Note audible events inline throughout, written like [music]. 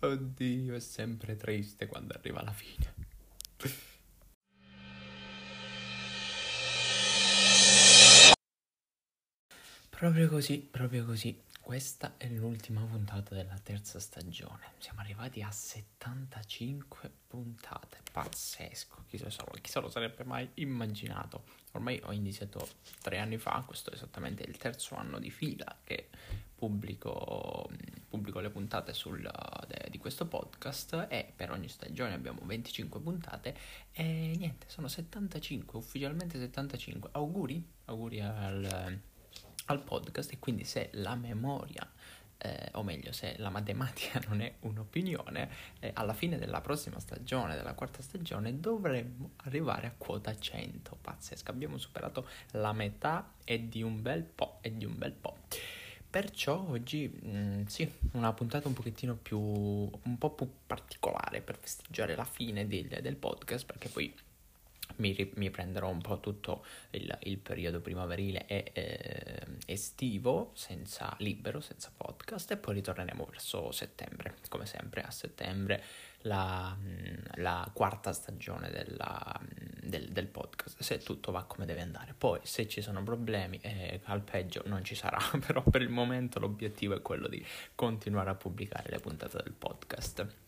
Oddio, è sempre triste quando arriva la fine. Proprio così, proprio così. Questa è l'ultima puntata della terza stagione. Siamo arrivati a 75 puntate. Pazzesco, chi, se lo sarebbe mai immaginato. Ormai ho iniziato tre anni fa, questo è esattamente il terzo anno di fila che pubblico, pubblico le puntate sul, de, di questo podcast e per ogni stagione abbiamo 25 puntate e niente, sono 75, ufficialmente 75. Auguri, auguri al al podcast e quindi se la memoria, eh, o meglio se la matematica [laughs] non è un'opinione, eh, alla fine della prossima stagione, della quarta stagione, dovremmo arrivare a quota 100. Pazzesco, abbiamo superato la metà e di un bel po', e di un bel po'. Perciò oggi mh, mm, sì, una puntata un pochettino più, un po' più particolare per festeggiare la fine del, del podcast, perché poi mi, prenderò un po' tutto il, il periodo primaverile e eh, estivo, senza libero, senza podcast, e poi ritorneremo verso settembre, come sempre a settembre, la, la quarta stagione della, del, del, podcast, se tutto va come deve andare. Poi se ci sono problemi, eh, al peggio non ci sarà, [laughs] però per il momento l'obiettivo è quello di continuare a pubblicare le puntate del podcast.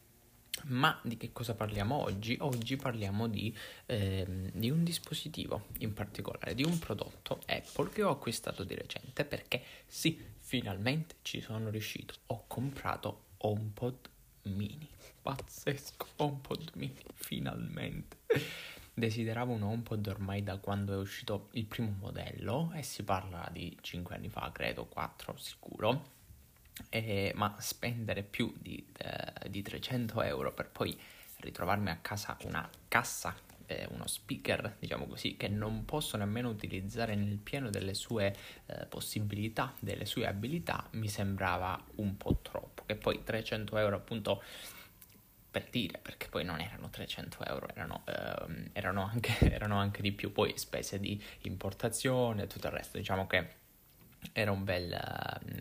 Ma di che cosa parliamo oggi? Oggi parliamo di, eh, di, un dispositivo in particolare, di un prodotto Apple che ho acquistato di recente perché sì, finalmente ci sono riuscito. Ho comprato HomePod mini. Pazzesco, HomePod mini, finalmente. Desideravo un HomePod ormai da quando è uscito il primo modello e si parla di 5 anni fa, credo, 4 sicuro eh, ma spendere più di, eh, di 300 euro per poi ritrovarmi a casa una cassa eh, uno speaker, diciamo così, che non posso nemmeno utilizzare nel pieno delle sue eh, possibilità, delle sue abilità, mi sembrava un po' troppo. Che poi 300 euro appunto per dire, perché poi non erano 300 euro, erano, ehm, erano, anche, [laughs] erano anche di più, poi spese di importazione e tutto il resto, diciamo che era un bel,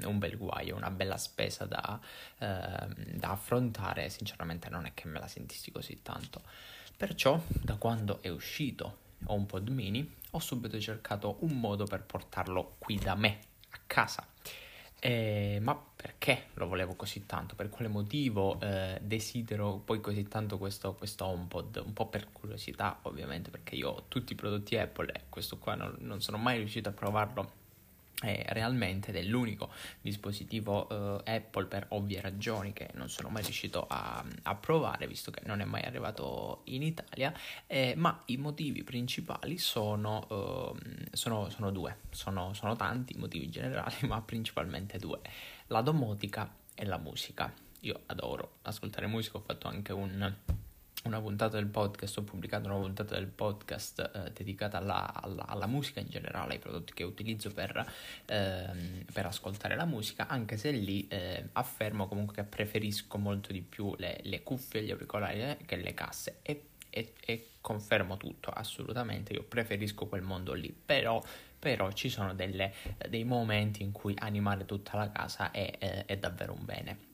un bel, guaio, una bella spesa da, eh, da affrontare, sinceramente non è che me la sentissi così tanto. Perciò, da quando è uscito HomePod mini, ho subito cercato un modo per portarlo qui da me, a casa. Eh, ma perché lo volevo così tanto? Per quale motivo eh, desidero poi così tanto questo, questo HomePod? Un po' per curiosità, ovviamente, perché io ho tutti i prodotti Apple e questo qua non, non sono mai riuscito a provarlo è realmente ed è l'unico dispositivo eh, Apple per ovvie ragioni che non sono mai riuscito a, a provare visto che non è mai arrivato in Italia eh, ma i motivi principali sono, eh, sono, sono due sono, sono tanti i motivi generali [laughs] ma principalmente due la domotica e la musica. Io adoro ascoltare musica ho fatto anche un una puntata del podcast, ho pubblicato una puntata del podcast eh, dedicata alla, alla, alla, musica in generale, ai prodotti che utilizzo per, ehm, per ascoltare la musica, anche se lì eh, affermo comunque che preferisco molto di più le, le cuffie gli auricolari eh, che le casse e, e, e, confermo tutto, assolutamente, io preferisco quel mondo lì, però, però ci sono delle, dei momenti in cui animare tutta la casa è, è, è davvero un bene.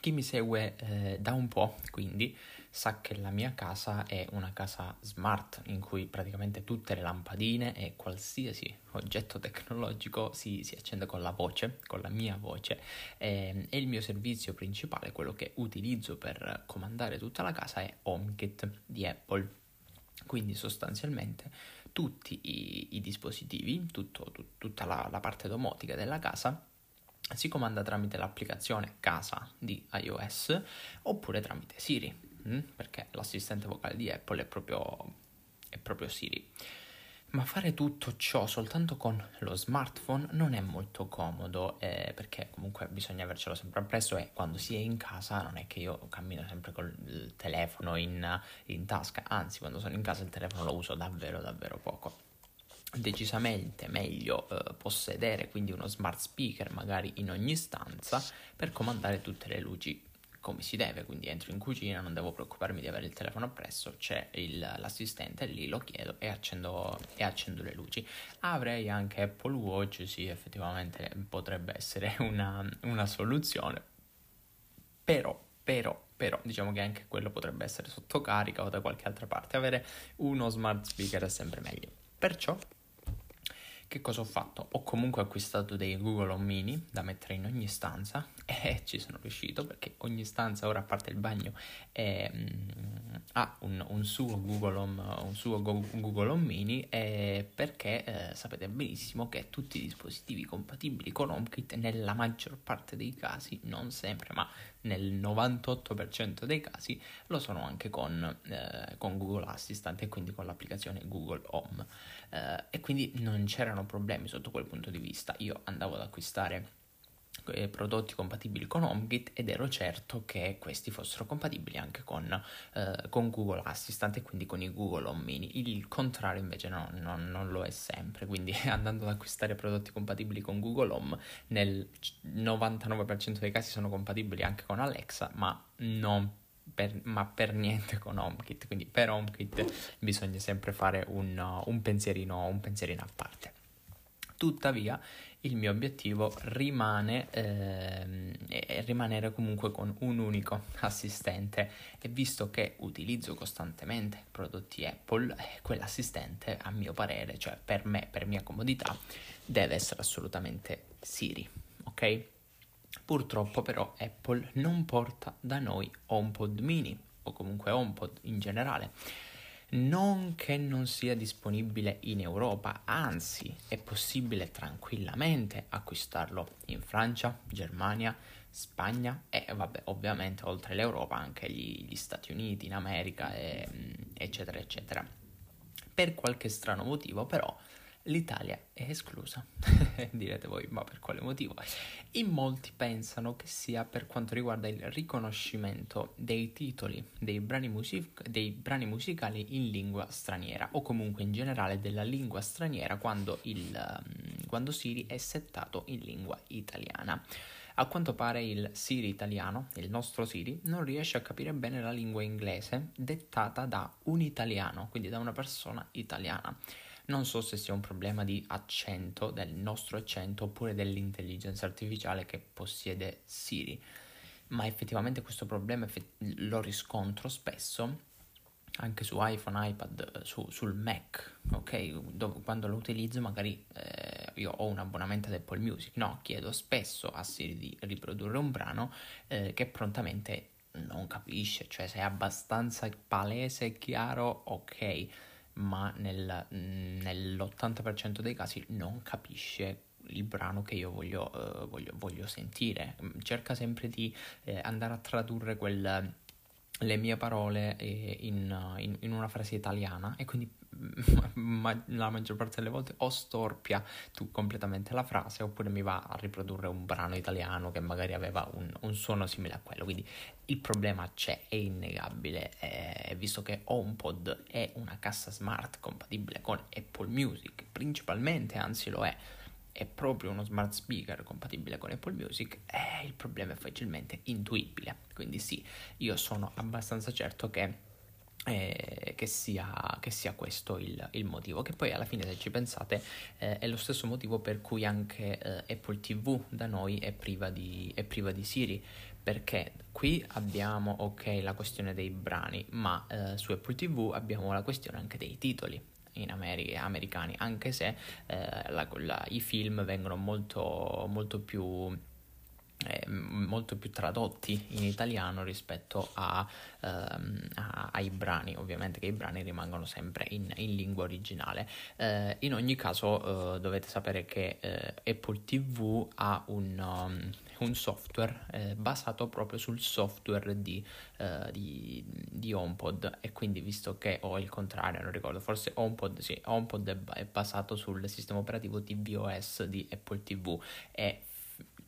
Chi mi segue eh, da un po', quindi, sa che la mia casa è una casa smart in cui praticamente tutte le lampadine e qualsiasi oggetto tecnologico si, si accende con la voce, con la mia voce e, e, il mio servizio principale, quello che utilizzo per comandare tutta la casa è HomeKit di Apple. Quindi sostanzialmente tutti i, i dispositivi, tutto, tut, tutta la, la parte domotica della casa si comanda tramite l'applicazione casa di iOS oppure tramite Siri mm? perché l'assistente vocale di Apple è proprio, è proprio Siri. Ma fare tutto ciò soltanto con lo smartphone non è molto comodo eh, perché comunque bisogna avercelo sempre appresso e quando si è in casa non è che io cammino sempre col telefono in, in tasca, anzi quando sono in casa il telefono lo uso davvero davvero poco decisamente meglio eh, possedere quindi uno smart speaker magari in ogni stanza per comandare tutte le luci come si deve, quindi entro in cucina, non devo preoccuparmi di avere il telefono appresso, c'è il, l'assistente lì, lo chiedo e accendo, e accendo, le luci. Avrei anche Apple Watch, sì, effettivamente potrebbe essere [laughs] una, una soluzione, però però, però diciamo che anche quello potrebbe essere sotto carica o da qualche altra parte. Avere uno smart speaker è sempre meglio. Perciò che cosa ho fatto? Ho comunque acquistato dei Google Home Mini da mettere in ogni stanza [laughs] e ci sono riuscito perché ogni stanza ora a parte il bagno è, um, ha un, un, suo Google Home, un suo Google Home Mini perché eh, sapete benissimo che tutti i dispositivi compatibili con HomeKit nella maggior parte dei casi, non sempre ma nel 98% dei casi lo sono anche con, eh, con Google Assistant e quindi con l'applicazione Google Home eh, e quindi non c'erano problemi sotto quel punto di vista. Io andavo ad acquistare eh, prodotti compatibili con HomeKit ed ero certo che questi fossero compatibili anche con, eh, con, Google Assistant e quindi con i Google Home Mini. Il contrario invece no, no, non lo è sempre, quindi [laughs] andando ad acquistare prodotti compatibili con Google Home nel 99% dei casi sono compatibili anche con Alexa, ma non per, ma per niente con HomeKit, quindi per HomeKit bisogna sempre fare un, un, pensierino, un pensierino a parte. Tuttavia, il mio obiettivo rimane eh, rimanere comunque con un unico assistente e visto che utilizzo costantemente prodotti Apple, eh, quell'assistente a mio parere, cioè per me, per mia comodità, deve essere assolutamente Siri, ok? Purtroppo però Apple non porta da noi HomePod mini o comunque HomePod in generale. Non che non sia disponibile in Europa, anzi è possibile tranquillamente acquistarlo in Francia, Germania, Spagna e vabbè ovviamente oltre l'Europa anche gli, gli Stati Uniti, in America e, eccetera eccetera. Per qualche strano motivo però l'Italia è esclusa. [laughs] Direte voi, ma per quale motivo? In molti pensano che sia per quanto riguarda il riconoscimento dei titoli dei brani, music- dei brani musicali in lingua straniera o comunque in generale della lingua straniera quando, il, um, quando Siri è settato in lingua italiana. A quanto pare il Siri italiano, il nostro Siri, non riesce a capire bene la lingua inglese dettata da un italiano, quindi da una persona italiana. Non so se sia un problema di accento, del nostro accento, oppure dell'intelligenza artificiale che possiede Siri, ma effettivamente questo problema lo riscontro spesso anche su iPhone, iPad, su, sul Mac, ok? Dove, quando lo utilizzo magari eh, io ho un abbonamento ad Apple Music, no? Chiedo spesso a Siri di riprodurre un brano eh, che prontamente non capisce, cioè se è abbastanza palese e chiaro, ok ma nel, nell'80% dei casi non capisce il brano che io voglio, uh, voglio, voglio sentire. Cerca sempre di eh, andare a tradurre quel, le mie parole eh, in, in, in, una frase italiana e quindi ma, la maggior parte delle volte o storpia tu completamente la frase oppure mi va a riprodurre un brano italiano che magari aveva un, un suono simile a quello. Quindi il problema c'è, è innegabile, eh, visto che HomePod è una cassa smart compatibile con Apple Music, principalmente, anzi lo è, è proprio uno smart speaker compatibile con Apple Music, eh, il problema è facilmente intuibile. Quindi sì, io sono abbastanza certo che eh, che, sia, che, sia, questo il, il, motivo. Che poi alla fine, se ci pensate, eh, è lo stesso motivo per cui anche eh, Apple TV da noi è priva, di, è priva di Siri. Perché qui abbiamo, ok, la questione dei brani, ma eh, su Apple TV abbiamo la questione anche dei titoli in America, americani, anche se eh, la, la, i film vengono molto, molto più eh, molto più tradotti in italiano rispetto a, ehm, a, ai brani, ovviamente che i brani rimangono sempre in, in lingua originale. Eh, in ogni caso eh, dovete sapere che eh, Apple TV ha un, um, un software eh, basato proprio sul software di, eh, di, di, HomePod e quindi visto che ho il contrario, non ricordo, forse HomePod, sì, HomePod è, è basato sul sistema operativo tvOS di Apple TV e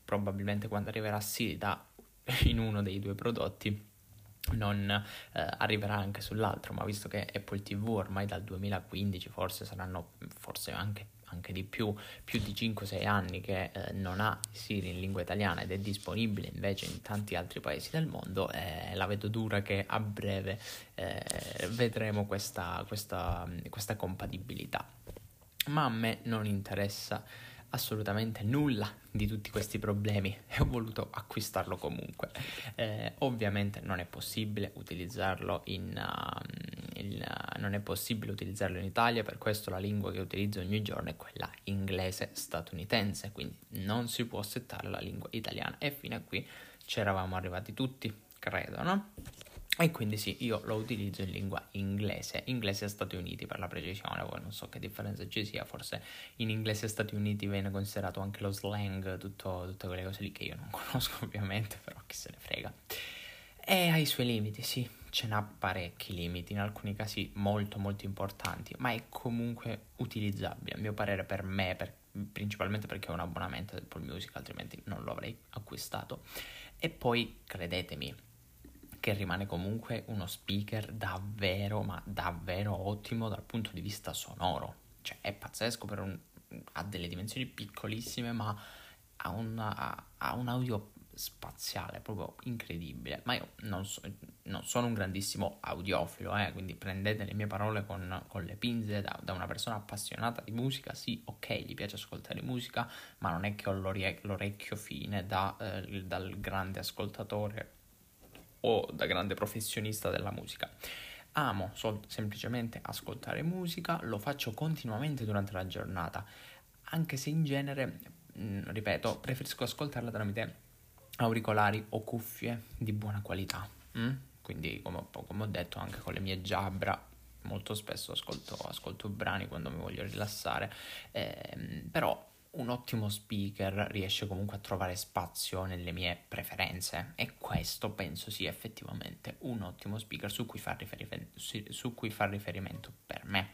probabilmente quando arriverà Sida [laughs] in uno dei due prodotti non eh, arriverà anche sull'altro, ma visto che Apple TV ormai dal 2015 forse saranno forse anche, anche di più, più di 5-6 anni che eh, non ha Siri in lingua italiana ed è disponibile invece in tanti altri paesi del mondo, eh, la vedo dura che a breve eh, vedremo questa, questa, questa compatibilità. Ma a me non interessa assolutamente nulla di tutti questi problemi e [laughs] ho voluto acquistarlo comunque. Eh, ovviamente non è possibile utilizzarlo in, uh, in uh, non è possibile utilizzarlo in Italia, per questo la lingua che utilizzo ogni giorno è quella inglese statunitense, quindi non si può settare la lingua italiana e fino a qui ci eravamo arrivati tutti, credo, no? E quindi sì, io lo utilizzo in lingua inglese, inglese Stati Uniti per la precisione, poi non so che differenza ci sia, forse in inglese Stati Uniti viene considerato anche lo slang, tutto, tutte quelle cose lì che io non [laughs] conosco ovviamente, però chi se ne frega. E ha i suoi limiti, sì, ce n'ha parecchi limiti, in alcuni casi molto molto importanti, ma è comunque utilizzabile, a mio parere per me, per, principalmente perché ho un abbonamento del Apple Music, altrimenti non lo avrei acquistato. E poi, credetemi, che rimane comunque uno speaker davvero, ma davvero ottimo dal punto di vista sonoro. Cioè è pazzesco, un, ha delle dimensioni piccolissime, ma ha, una, ha un audio spaziale proprio incredibile. Ma io non, so, non sono un grandissimo audiofilo, eh, quindi prendete le mie parole con, con le pinze da, da, una persona appassionata di musica. Sì, ok, gli piace ascoltare musica, ma non è che ho l'orecchio fine da, eh, dal grande ascoltatore o da grande professionista della musica. Amo sol- semplicemente ascoltare musica, lo faccio continuamente durante la giornata, anche se in genere, mh, mm, ripeto, preferisco ascoltarla tramite auricolari o cuffie di buona qualità. Mm? Quindi, come, come, ho detto, anche con le mie giabbra, molto spesso ascolto, ascolto brani quando mi voglio rilassare, eh, però un ottimo speaker riesce comunque a trovare spazio nelle mie preferenze e questo penso sia effettivamente un ottimo speaker su cui far, riferir- su cui far riferimento per me.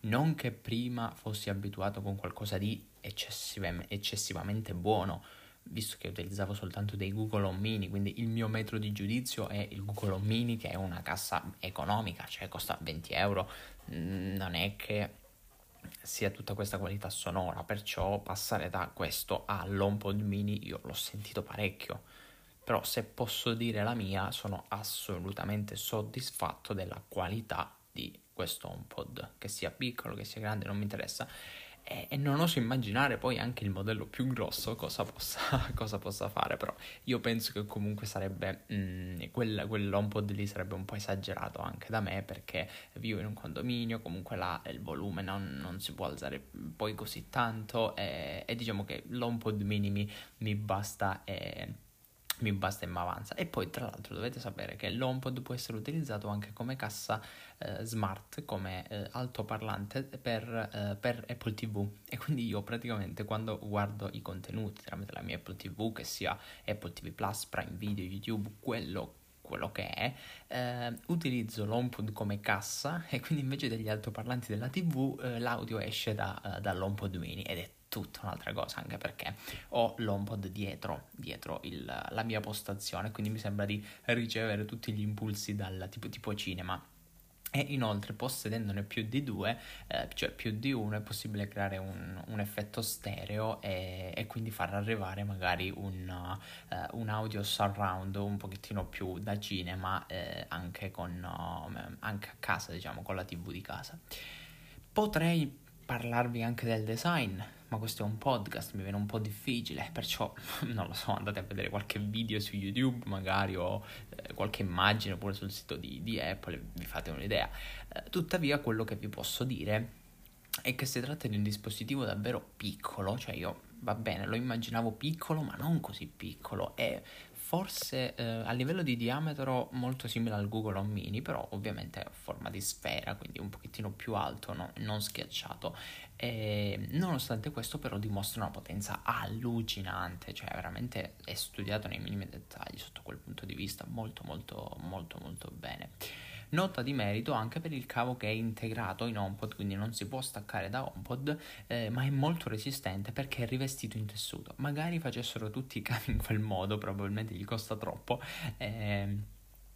Non che prima fossi abituato con qualcosa di eccessiv- eccessivamente buono, visto che utilizzavo soltanto dei Google Home Mini, quindi il mio metro di giudizio è il Google Home Mini che è una cassa economica, cioè costa 20 euro, non è che sia tutta questa qualità sonora, perciò passare da questo all'HomePod mini io l'ho sentito parecchio. Però se posso dire la mia, sono assolutamente soddisfatto della qualità di questo HomePod, che sia piccolo, che sia grande, non mi interessa e, e, non oso immaginare poi anche il modello più grosso cosa possa, [laughs] cosa possa fare, però io penso che comunque sarebbe, mh, mm, quel, quell'HomePod lì sarebbe un po' esagerato anche da me perché vivo in un condominio, comunque là il volume non, non si può alzare poi così tanto e, e diciamo che l'HomePod mini mi, mi basta... E, mi basta e mi avanza. E poi tra l'altro dovete sapere che l'HomePod può essere utilizzato anche come cassa eh, smart, come eh, altoparlante per, eh, per, Apple TV. E quindi io praticamente quando guardo i contenuti tramite la mia Apple TV, che sia Apple TV Plus, Prime Video, YouTube, quello quello che è, eh, utilizzo l'HomePod come cassa e quindi invece degli altoparlanti della TV eh, l'audio esce da, uh, dall'HomePod mini ed è tutta un'altra cosa, anche perché ho l'HomePod dietro, dietro il, la mia postazione, quindi mi sembra di ricevere tutti gli impulsi dal tipo, tipo cinema. E inoltre, possedendone più di due, eh, cioè più di uno, è possibile creare un, un effetto stereo e, e, quindi far arrivare magari un, uh, un, audio surround un pochettino più da cinema eh, anche, con, uh, anche a casa, diciamo, con la TV di casa. Potrei parlarvi anche del design, ma questo è un podcast, mi viene un po' difficile, perciò [laughs] non lo so, andate a vedere qualche video su YouTube magari o eh, qualche immagine pure sul sito di, di Apple e vi fate un'idea. Eh, tuttavia quello che vi posso dire è che si tratta di un dispositivo davvero piccolo, cioè io va bene, lo immaginavo piccolo, ma non così piccolo, è forse eh, a livello di diametro molto simile al Google Home Mini, però ovviamente a forma di sfera, quindi un pochettino più alto, no? non schiacciato. E, nonostante questo però dimostra una potenza allucinante, cioè veramente è studiato nei minimi dettagli sotto quel punto di vista, molto molto molto molto bene. Nota di merito anche per il cavo che è integrato in HomePod, quindi non si può staccare da HomePod, eh, ma è molto resistente perché è rivestito in tessuto. Magari facessero tutti i cavi in quel modo, probabilmente gli costa troppo. Eh,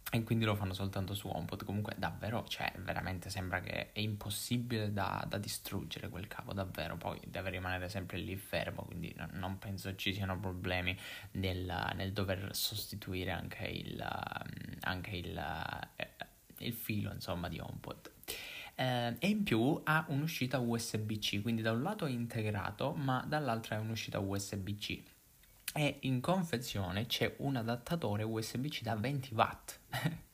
e quindi lo fanno soltanto su HomePod. Comunque, davvero, cioè, veramente sembra che è impossibile da, da distruggere quel cavo, davvero. Poi deve rimanere sempre lì fermo, quindi no, non penso ci siano problemi nel, nel dover sostituire anche il, anche il, eh, il filo insomma di HomePod. eh, e in più ha un'uscita USB-C, quindi da un lato è integrato, ma dall'altro è un'uscita USB-C. E in confezione c'è un adattatore USB-C da 20 watt. [laughs]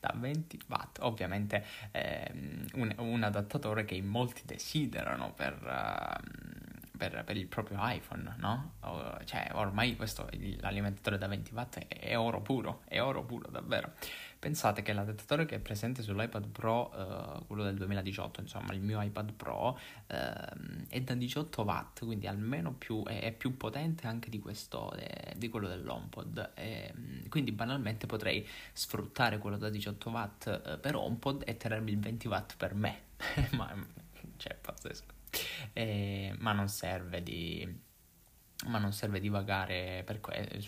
da 20 watt, ovviamente ehm, un, un, adattatore che in molti desiderano per, uh, per, per il proprio iPhone, no? O, cioè ormai questo, l'alimentatore da 20 watt è, è oro puro, è oro puro davvero. Pensate che l'adattatore che è presente sull'iPad Pro, uh, quello del 2018, insomma il mio iPad Pro, uh, è da 18 watt, quindi almeno più, è, è più potente anche di, questo, eh, di quello dell'HomePod. E, ehm, quindi banalmente potrei sfruttare quello da 18 watt uh, per HomePod e tenermi il 20 watt per me. [laughs] ma, cioè, pazzesco. E, ma non serve di ma non serve divagare per que-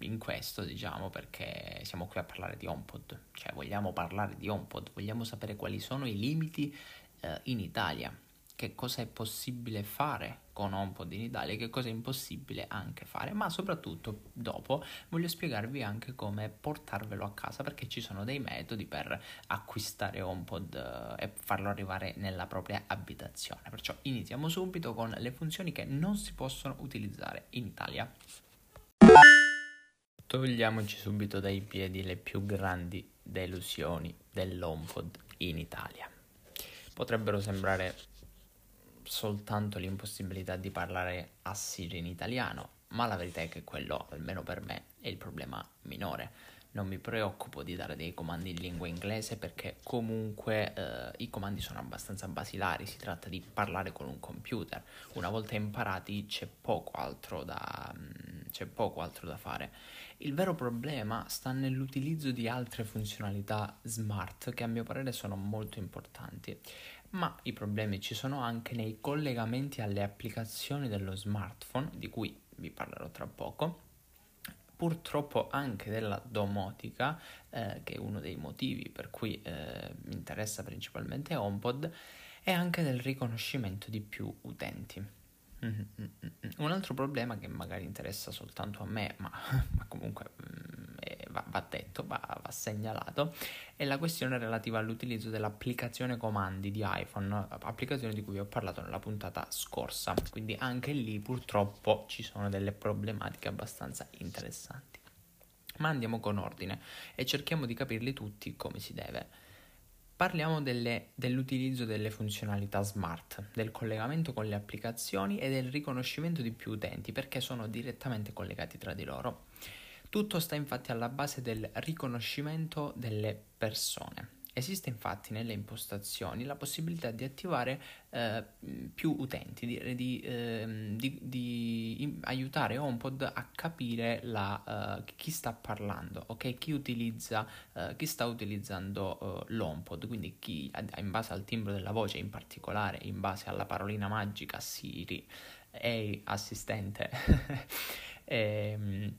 in questo, diciamo, perché siamo qui a parlare di HomePod, cioè vogliamo parlare di HomePod, vogliamo sapere quali sono i limiti eh, in Italia, che cosa è possibile fare con HomePod in Italia e che cosa è impossibile anche fare, ma soprattutto dopo voglio spiegarvi anche come portarvelo a casa perché ci sono dei metodi per acquistare HomePod eh, e farlo arrivare nella propria abitazione. Perciò iniziamo subito con le funzioni che non si possono utilizzare in Italia. Togliamoci subito dai piedi le più grandi delusioni dell'HomePod in Italia. Potrebbero sembrare soltanto l'impossibilità di parlare a Siri in italiano, ma la verità è che quello, almeno per me, è il problema minore non mi preoccupo di dare dei comandi in lingua inglese perché comunque eh, i comandi sono abbastanza basilari, si tratta di parlare con un computer. Una volta imparati c'è poco altro da, mm, c'è poco altro da fare. Il vero problema sta nell'utilizzo di altre funzionalità smart che a mio parere sono molto importanti. Ma i problemi ci sono anche nei collegamenti alle applicazioni dello smartphone, di cui vi parlerò tra poco purtroppo anche della domotica, eh, che è uno dei motivi per cui eh, mi interessa principalmente HomePod, e anche del riconoscimento di più utenti. Mm-hmm. Un altro problema che magari interessa soltanto a me, ma, [laughs] ma comunque mm, va, va, detto, va, va, segnalato, è la questione relativa all'utilizzo dell'applicazione comandi di iPhone, applicazione di cui vi ho parlato nella puntata scorsa, quindi anche lì purtroppo ci sono delle problematiche abbastanza interessanti. Ma andiamo con ordine e cerchiamo di capirli tutti come si deve. Parliamo delle, dell'utilizzo delle funzionalità smart, del collegamento con le applicazioni e del riconoscimento di più utenti perché sono direttamente collegati tra di loro. Tutto sta infatti alla base del riconoscimento delle persone. Esiste infatti nelle impostazioni la possibilità di attivare eh, più utenti, di, di, eh, di, di, aiutare HomePod a capire la, uh, chi sta parlando, ok? Chi, utilizza, uh, chi sta utilizzando uh, l'HomePod, quindi chi in base al timbro della voce, in particolare in base alla parolina magica Siri e assistente. e, [laughs] ehm,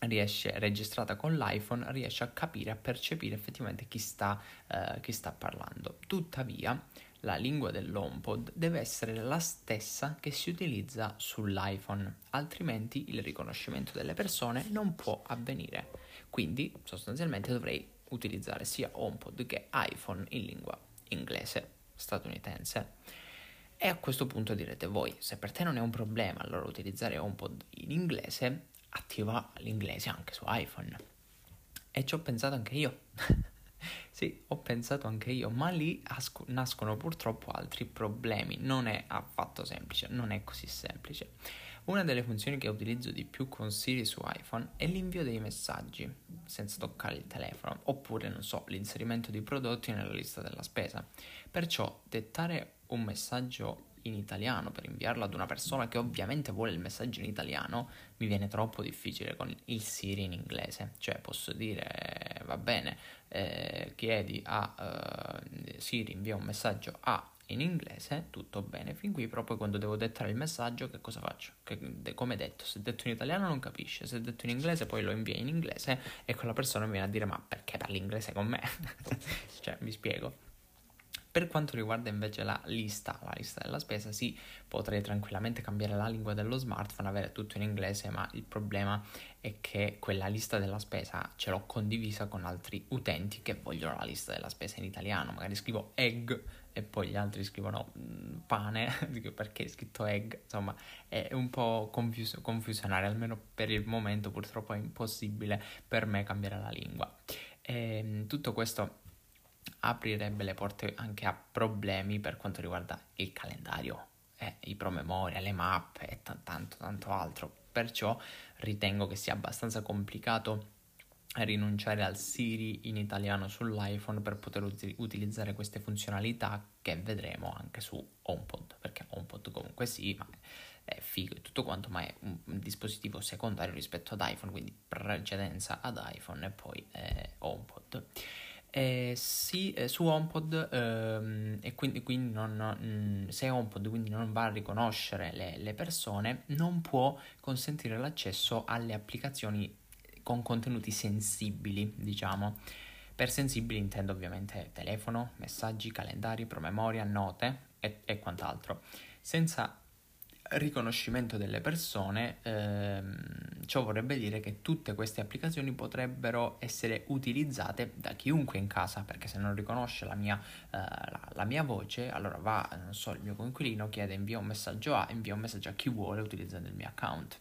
riesce, registrata con l'iPhone, riesce a capire, a percepire effettivamente chi sta, uh, chi sta parlando. Tuttavia, la lingua dell'HomePod deve essere la stessa che si utilizza sull'iPhone, altrimenti il riconoscimento delle persone non può avvenire. Quindi, sostanzialmente, dovrei utilizzare sia HomePod che iPhone in lingua inglese statunitense. E a questo punto direte voi, se per te non è un problema allora utilizzare HomePod in inglese, attiva l'inglese anche su iPhone. E ci ho pensato anche io. [laughs] sì, ho pensato anche io, ma lì asco- nascono purtroppo altri problemi. Non è affatto semplice, non è così semplice. Una delle funzioni che utilizzo di più con Siri su iPhone è l'invio dei messaggi senza toccare il telefono, oppure, non so, l'inserimento di prodotti nella lista della spesa. Perciò dettare un messaggio in italiano per inviarlo ad una persona che ovviamente vuole il messaggio in italiano, mi viene troppo difficile con il Siri in inglese. Cioè posso dire, va bene, eh, chiedi a eh, Siri invia un messaggio a in inglese, tutto bene, fin qui proprio quando devo dettare il messaggio che cosa faccio? Che, de, come detto, se detto in italiano non capisce, se detto in inglese poi lo invia in inglese e quella persona mi viene a dire ma perché parli inglese con me? [laughs] cioè mi spiego. Per quanto riguarda invece la lista, la lista della spesa, sì, potrei tranquillamente cambiare la lingua dello smartphone, avere tutto in inglese, ma il problema è che quella lista della spesa ce l'ho condivisa con altri utenti che vogliono la lista della spesa in italiano. Magari scrivo egg e poi gli altri scrivono mm, pane, [laughs] perché è scritto egg, insomma è un po' confus- confusionario, almeno per il momento purtroppo è impossibile per me cambiare la lingua. E, ehm, tutto questo aprirebbe le porte anche a problemi per quanto riguarda il calendario, eh, i promemoria, le mappe e t- tanto tanto altro. Perciò ritengo che sia abbastanza complicato rinunciare al Siri in italiano sull'iPhone per poter ut- utilizzare queste funzionalità che vedremo anche su HomePod, perché HomePod comunque sì, ma è figo e tutto quanto, ma è un, dispositivo secondario rispetto ad iPhone, quindi precedenza ad iPhone e poi eh, HomePod. Eh, sì, eh, su HomePod ehm, e quindi, quindi non, mh, mm, se HomePod quindi non va a riconoscere le, le, persone, non può consentire l'accesso alle applicazioni con contenuti sensibili, diciamo. Per sensibili intendo ovviamente telefono, messaggi, calendari, promemoria, note e, e quant'altro. Senza riconoscimento delle persone, ehm, ciò vorrebbe dire che tutte queste applicazioni potrebbero essere utilizzate da chiunque in casa, perché se non riconosce la mia, eh, la, la mia voce, allora va, non so, il mio coinquilino chiede invia un messaggio a, invia un messaggio a chi vuole utilizzando il mio account.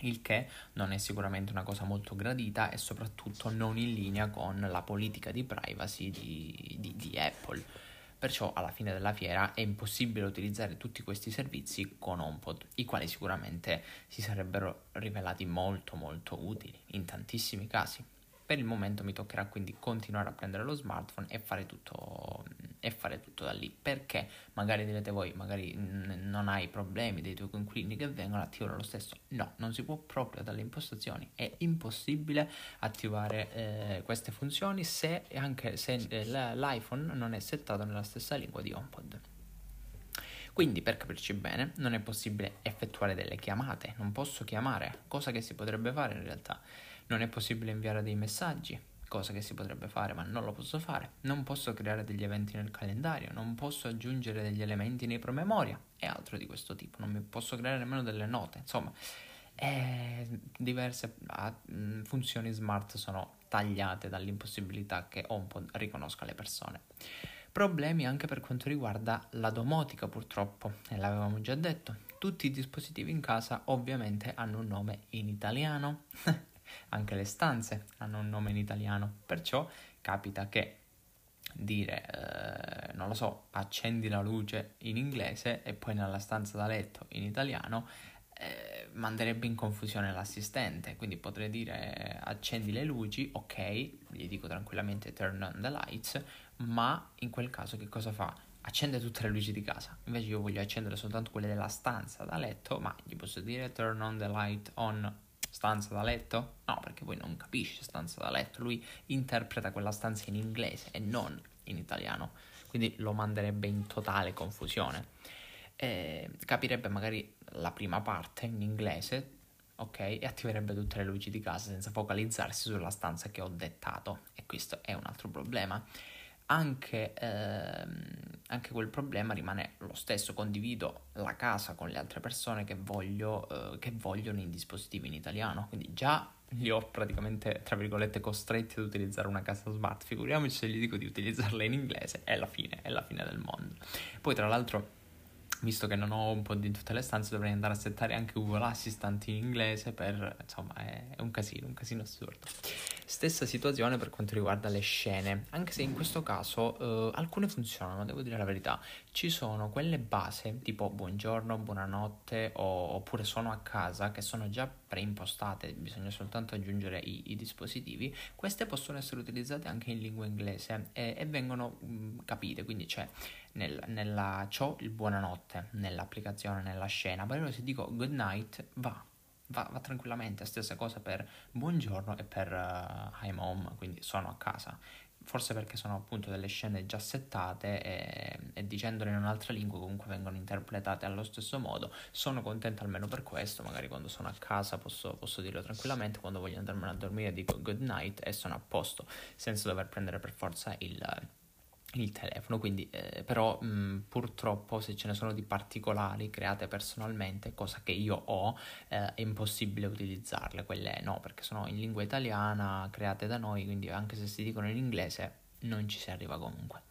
Il che non è sicuramente una cosa molto gradita e soprattutto non in linea con la politica di privacy di, di, di Apple. Perciò alla fine della fiera è impossibile utilizzare tutti questi servizi con HomePod, i quali sicuramente si sarebbero rivelati molto molto utili in tantissimi casi. Per il momento mi toccherà quindi continuare a prendere lo smartphone e fare tutto, e fare tutto da lì. Perché magari direte voi, magari n- non hai problemi dei tuoi coinquilini che vengono, attivare lo stesso. No, non si può proprio dalle impostazioni. È impossibile attivare eh, queste funzioni se anche se eh, l'iPhone non è settato nella stessa lingua di HomePod. Quindi, per capirci bene, non è possibile effettuare delle chiamate, non posso chiamare, cosa che si potrebbe fare in realtà non è possibile inviare dei messaggi, cosa che si potrebbe fare ma non lo posso fare. Non posso creare degli eventi nel calendario, non posso aggiungere degli elementi nei promemoria e altro di questo tipo. Non mi posso creare nemmeno delle note. Insomma, diverse uh, funzioni smart sono tagliate dall'impossibilità che HomePod riconosca le persone. Problemi anche per quanto riguarda la domotica purtroppo, e l'avevamo già detto. Tutti i dispositivi in casa ovviamente hanno un nome in italiano. [laughs] Anche le stanze hanno un nome in italiano, perciò capita che dire, eh, non lo so, accendi la luce in inglese e poi nella stanza da letto in italiano, eh, manderebbe in confusione l'assistente. Quindi potrei dire accendi le luci, ok, gli dico tranquillamente turn on the lights, ma in quel caso che cosa fa? Accende tutte le luci di casa. Invece io voglio accendere soltanto quelle della stanza da letto, ma gli posso dire turn on the light on stanza da letto? No, perché poi non capisce stanza da letto, lui interpreta quella stanza in inglese e non in italiano, quindi lo manderebbe in totale confusione. Eh, capirebbe magari la prima parte in inglese, ok, e attiverebbe tutte le luci di casa senza focalizzarsi sulla stanza che ho dettato, e questo è un altro problema anche, ehm, anche, quel problema rimane lo stesso. Condivido la casa con le altre persone che, voglio, eh, che vogliono i dispositivi in italiano, quindi già li ho praticamente, tra virgolette, costretti ad utilizzare una casa smart. Figuriamoci se gli dico di utilizzarla in inglese, è la fine, è la fine del mondo. Poi, tra l'altro, visto che non ho un po' di tutte le stanze, dovrei andare a settare anche Google Assistant in inglese per, insomma, è, un casino, un casino assurdo. Stessa situazione per quanto riguarda le scene, anche se in questo caso eh, alcune funzionano, devo dire la verità. Ci sono quelle base tipo buongiorno, buonanotte o, oppure sono a casa che sono già preimpostate, bisogna soltanto aggiungere i, i dispositivi. Queste possono essere utilizzate anche in lingua inglese e, e vengono mh, capite, quindi c'è nel, nella, c'ho il buonanotte nell'applicazione, nella scena, però se dico good night va Va, va, tranquillamente, stessa cosa per buongiorno e per uh, I'm home, quindi sono a casa. Forse perché sono appunto delle scene già settate e, e dicendole in un'altra lingua comunque vengono interpretate allo stesso modo. Sono contento almeno per questo, magari quando sono a casa posso, posso dirlo tranquillamente, quando voglio andarmene a dormire dico good night e sono a posto, senza dover prendere per forza il, il telefono, quindi eh, però mh, purtroppo se ce ne sono di particolari create personalmente, cosa che io ho, eh, è impossibile utilizzarle, quelle no, perché sono in lingua italiana, create da noi, quindi anche se si dicono in inglese non ci si arriva comunque.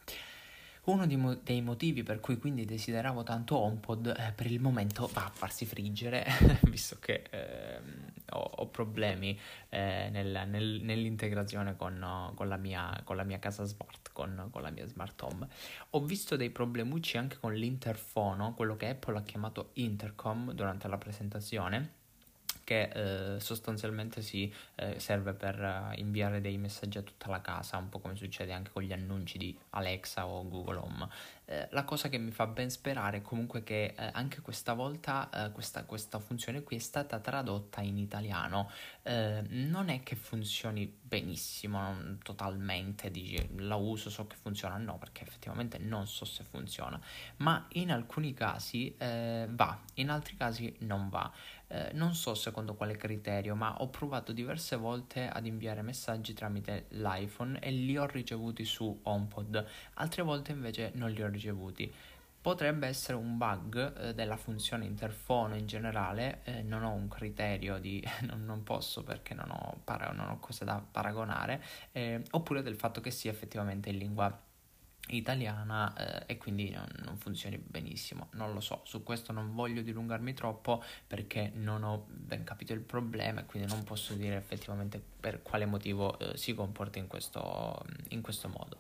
Uno dei motivi per cui quindi desideravo tanto HomePod eh, per il momento va a farsi friggere, [laughs] visto che eh, ho, ho, problemi eh, nel, nel, nell'integrazione con, con, la mia, con, la mia, casa smart, con, con, la mia smart home. Ho visto dei problemucci anche con l'interfono, quello che Apple ha chiamato intercom durante la presentazione che eh, sostanzialmente si eh, serve per uh, inviare dei messaggi a tutta la casa, un po' come succede anche con gli annunci di Alexa o Google Home. Eh, la cosa che mi fa ben sperare è comunque che eh, anche questa volta eh, questa, questa, funzione qui è stata tradotta in italiano. non è che funzioni benissimo, totalmente, dici la uso, so che funziona, no, perché effettivamente non so se funziona, ma in alcuni casi va, in altri casi non va. Eh, non so secondo quale criterio, ma ho provato diverse volte ad inviare messaggi tramite l'iPhone e li ho ricevuti su HomePod, altre volte invece non li ho ricevuti. Potrebbe essere un bug eh, della funzione interfono in generale, eh, non ho un criterio di [laughs] non, non posso perché non ho, para- non ho, cose da paragonare, eh, oppure del fatto che sia effettivamente in lingua italiana eh, e quindi non, non, funzioni benissimo. Non lo so, su questo non voglio dilungarmi troppo perché non ho ben capito il problema e quindi non posso dire effettivamente per quale motivo eh, si comporta in questo, in questo modo.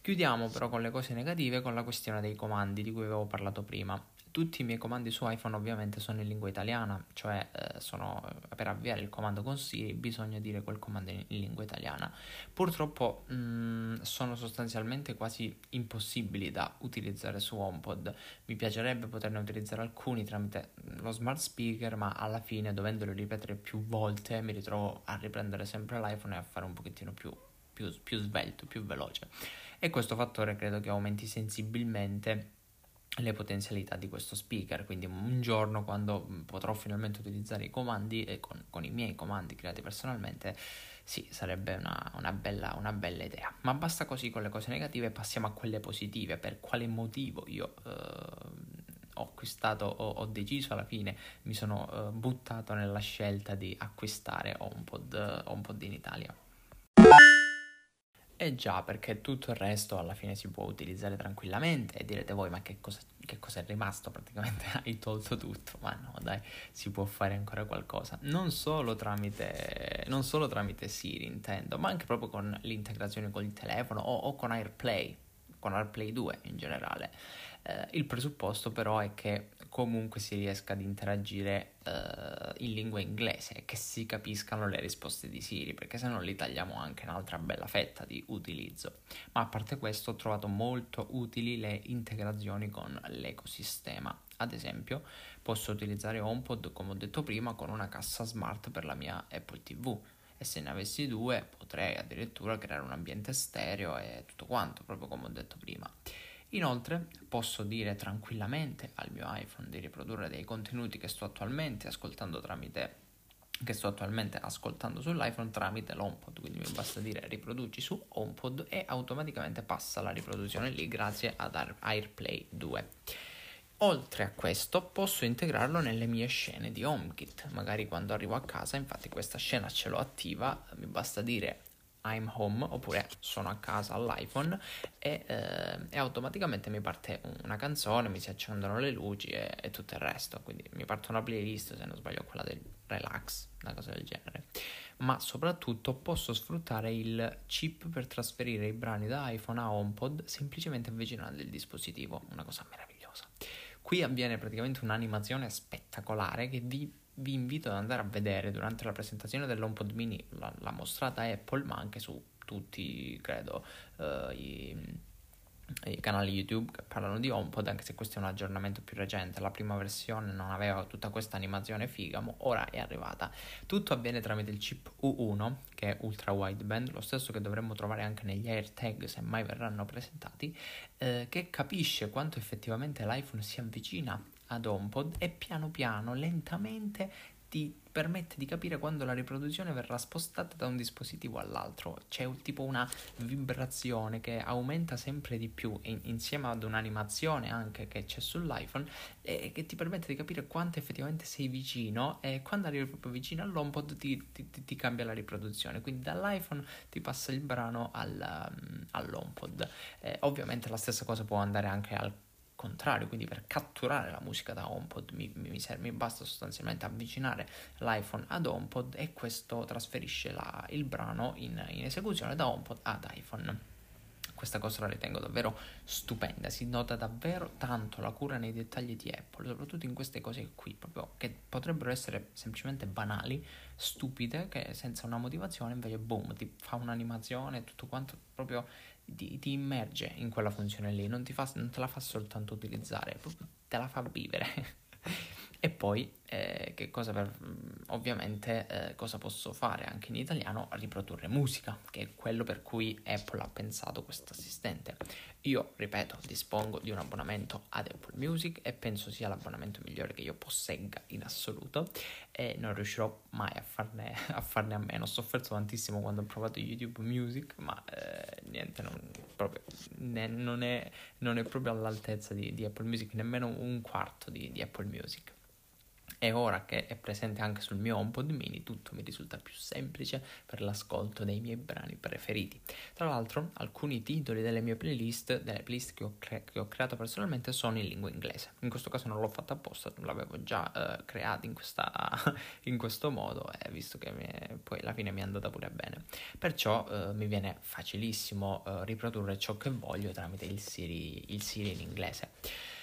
Chiudiamo però con le cose negative con la questione dei comandi di cui avevo parlato prima tutti i miei comandi su iPhone ovviamente sono in lingua italiana, cioè eh, sono, eh, per avviare il comando con Siri bisogna dire quel comando in, in lingua italiana. Purtroppo mh, mm, sono sostanzialmente quasi impossibili da utilizzare su HomePod. Mi piacerebbe poterne utilizzare alcuni tramite lo smart speaker, ma alla fine dovendolo ripetere più volte mi ritrovo a riprendere sempre l'iPhone e a fare un pochettino più, più, più svelto, più veloce. E questo fattore credo che aumenti sensibilmente le potenzialità di questo speaker. Quindi un giorno quando mm, potrò finalmente utilizzare i comandi e con, con i miei comandi creati personalmente sì sarebbe una, una, bella, una, bella, idea. Ma basta così con le cose negative passiamo a quelle positive. Per quale motivo io eh, ho acquistato ho, ho, deciso alla fine mi sono eh, buttato nella scelta di acquistare HomePod, HomePod in Italia eh già, perché tutto il resto alla fine si può utilizzare tranquillamente e direte voi ma che cosa, che cosa è rimasto? Praticamente [laughs] hai tolto tutto, ma no dai, si può fare ancora qualcosa. Non solo tramite, non solo tramite Siri intendo, ma anche proprio con l'integrazione con il telefono o, o con AirPlay, con AirPlay 2 in generale. Eh, il presupposto però è che comunque si riesca ad interagire uh, in lingua inglese e che si capiscano le risposte di Siri, perché se no li tagliamo anche un'altra bella fetta di utilizzo. Ma a parte questo ho trovato molto utili le integrazioni con l'ecosistema. Ad esempio, posso utilizzare HomePod, come ho detto prima, con una cassa smart per la mia Apple TV e se ne avessi due potrei addirittura creare un ambiente stereo e tutto quanto, proprio come ho detto prima. Inoltre posso dire tranquillamente al mio iPhone di riprodurre dei contenuti che sto attualmente ascoltando tramite che sto attualmente ascoltando sull'iPhone tramite l'HomePod, quindi mi basta dire riproduci su HomePod e automaticamente passa la riproduzione lì grazie ad AirPlay 2. Oltre a questo posso integrarlo nelle mie scene di HomeKit, magari quando arrivo a casa, infatti questa scena ce l'ho attiva, mi basta dire I'm home oppure sono a casa all'iPhone e, eh, e, automaticamente mi parte una canzone, mi si accendono le luci e, e, tutto il resto. Quindi mi parte una playlist, se non sbaglio, quella del relax, una cosa del genere. Ma soprattutto posso sfruttare il chip per trasferire i brani da iPhone a HomePod semplicemente avvicinando il dispositivo, una cosa meravigliosa. Qui avviene praticamente un'animazione spettacolare che vi vi invito ad andare a vedere durante la presentazione dell'HomePod mini, la, la mostrata Apple, ma anche su tutti, credo, uh, i, i, canali YouTube che parlano di HomePod, anche se questo è un aggiornamento più recente. La prima versione non aveva tutta questa animazione figa, ma ora è arrivata. Tutto avviene tramite il chip U1, che è ultra wideband, lo stesso che dovremmo trovare anche negli AirTag se mai verranno presentati, eh, che capisce quanto effettivamente l'iPhone si avvicina ad HomePod e piano piano, lentamente ti permette di capire quando la riproduzione verrà spostata da un dispositivo all'altro. C'è un, tipo una vibrazione che aumenta sempre di più in, insieme ad un'animazione anche che c'è sull'iPhone e che ti permette di capire quanto effettivamente sei vicino e quando arrivi proprio vicino all'HomePod ti, ti, ti, ti cambia la riproduzione. Quindi dall'iPhone ti passa il brano al, all'HomePod. Eh, ovviamente la stessa cosa può andare anche al contrario, quindi per catturare la musica da HomePod mi, mi, mi basta sostanzialmente avvicinare l'iPhone ad HomePod e questo trasferisce la, il brano in, in esecuzione da HomePod ad iPhone. Questa cosa la ritengo davvero stupenda, si nota davvero tanto la cura nei dettagli di Apple, soprattutto in queste cose qui, proprio che potrebbero essere semplicemente banali, stupide, che senza una motivazione invece boom, ti fa un'animazione, tutto quanto proprio ti, ti immerge in quella funzione lì, non, fa, non te la fa soltanto utilizzare, te la fa vivere. E poi, eh, che cosa per, mm, ovviamente, eh, cosa posso fare anche in italiano? Riprodurre musica, che è quello per cui Apple ha pensato questo assistente. Io, ripeto, dispongo di un abbonamento ad Apple Music e penso sia l'abbonamento migliore che io possegga in assoluto e non riuscirò mai a farne [laughs] a, farne a meno. Ho sofferto tantissimo quando ho provato YouTube Music, ma eh, niente, non, proprio, ne, non, è, non, è, proprio all'altezza di, di, Apple Music, nemmeno un quarto di, di Apple Music e ora che è presente anche sul mio HomePod mini tutto mi risulta più semplice per l'ascolto dei miei brani preferiti. Tra l'altro alcuni titoli delle mie playlist, delle playlist che ho, cre- che ho creato personalmente sono in lingua inglese. In questo caso non l'ho fatto apposta, l'avevo già uh, creato in, questa, [laughs] in, questo modo e visto che mi, poi alla fine mi è andata pure bene. Perciò uh, mi viene facilissimo uh, riprodurre ciò che voglio tramite il Siri, il Siri in inglese.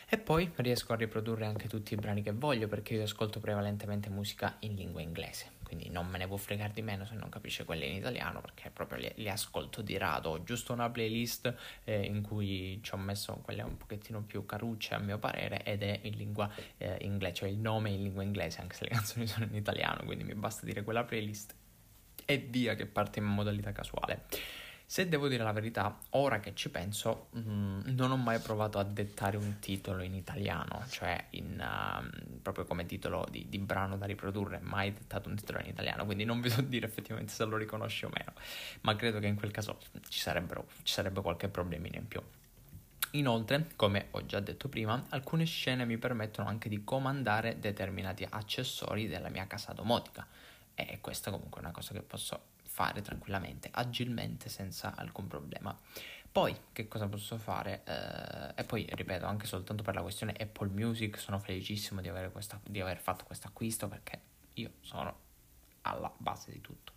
E poi riesco a riprodurre anche tutti i brani che voglio perché io ascolto prevalentemente musica in lingua inglese. Quindi non me ne può fregare di meno se non capisce quelle in italiano perché proprio li, li ascolto di rado. Ho giusto una playlist eh, in cui ci ho messo quelle un pochettino più carucce a mio parere ed è in lingua eh, inglese, cioè il nome è in lingua inglese anche se le [laughs] canzoni sono in italiano. Quindi mi basta dire quella playlist e via che parte in modalità casuale. Se devo dire la verità, ora che ci penso, mh, mm, non ho mai provato a dettare un titolo in italiano, cioè in, uh, proprio come titolo di, di, brano da riprodurre, mai dettato un titolo in italiano, quindi non vi so [laughs] dire effettivamente se lo riconosce o meno, ma credo che in quel caso ci, ci sarebbe qualche problemino in più. Inoltre, come ho già detto prima, alcune scene mi permettono anche di comandare determinati accessori della mia casa domotica e questa comunque è una cosa che posso fare tranquillamente, agilmente, senza alcun problema. Poi, che cosa posso fare? Eh, e poi, ripeto, anche soltanto per la questione Apple Music, sono felicissimo di, questa, di aver fatto questo acquisto perché io sono alla base di tutto.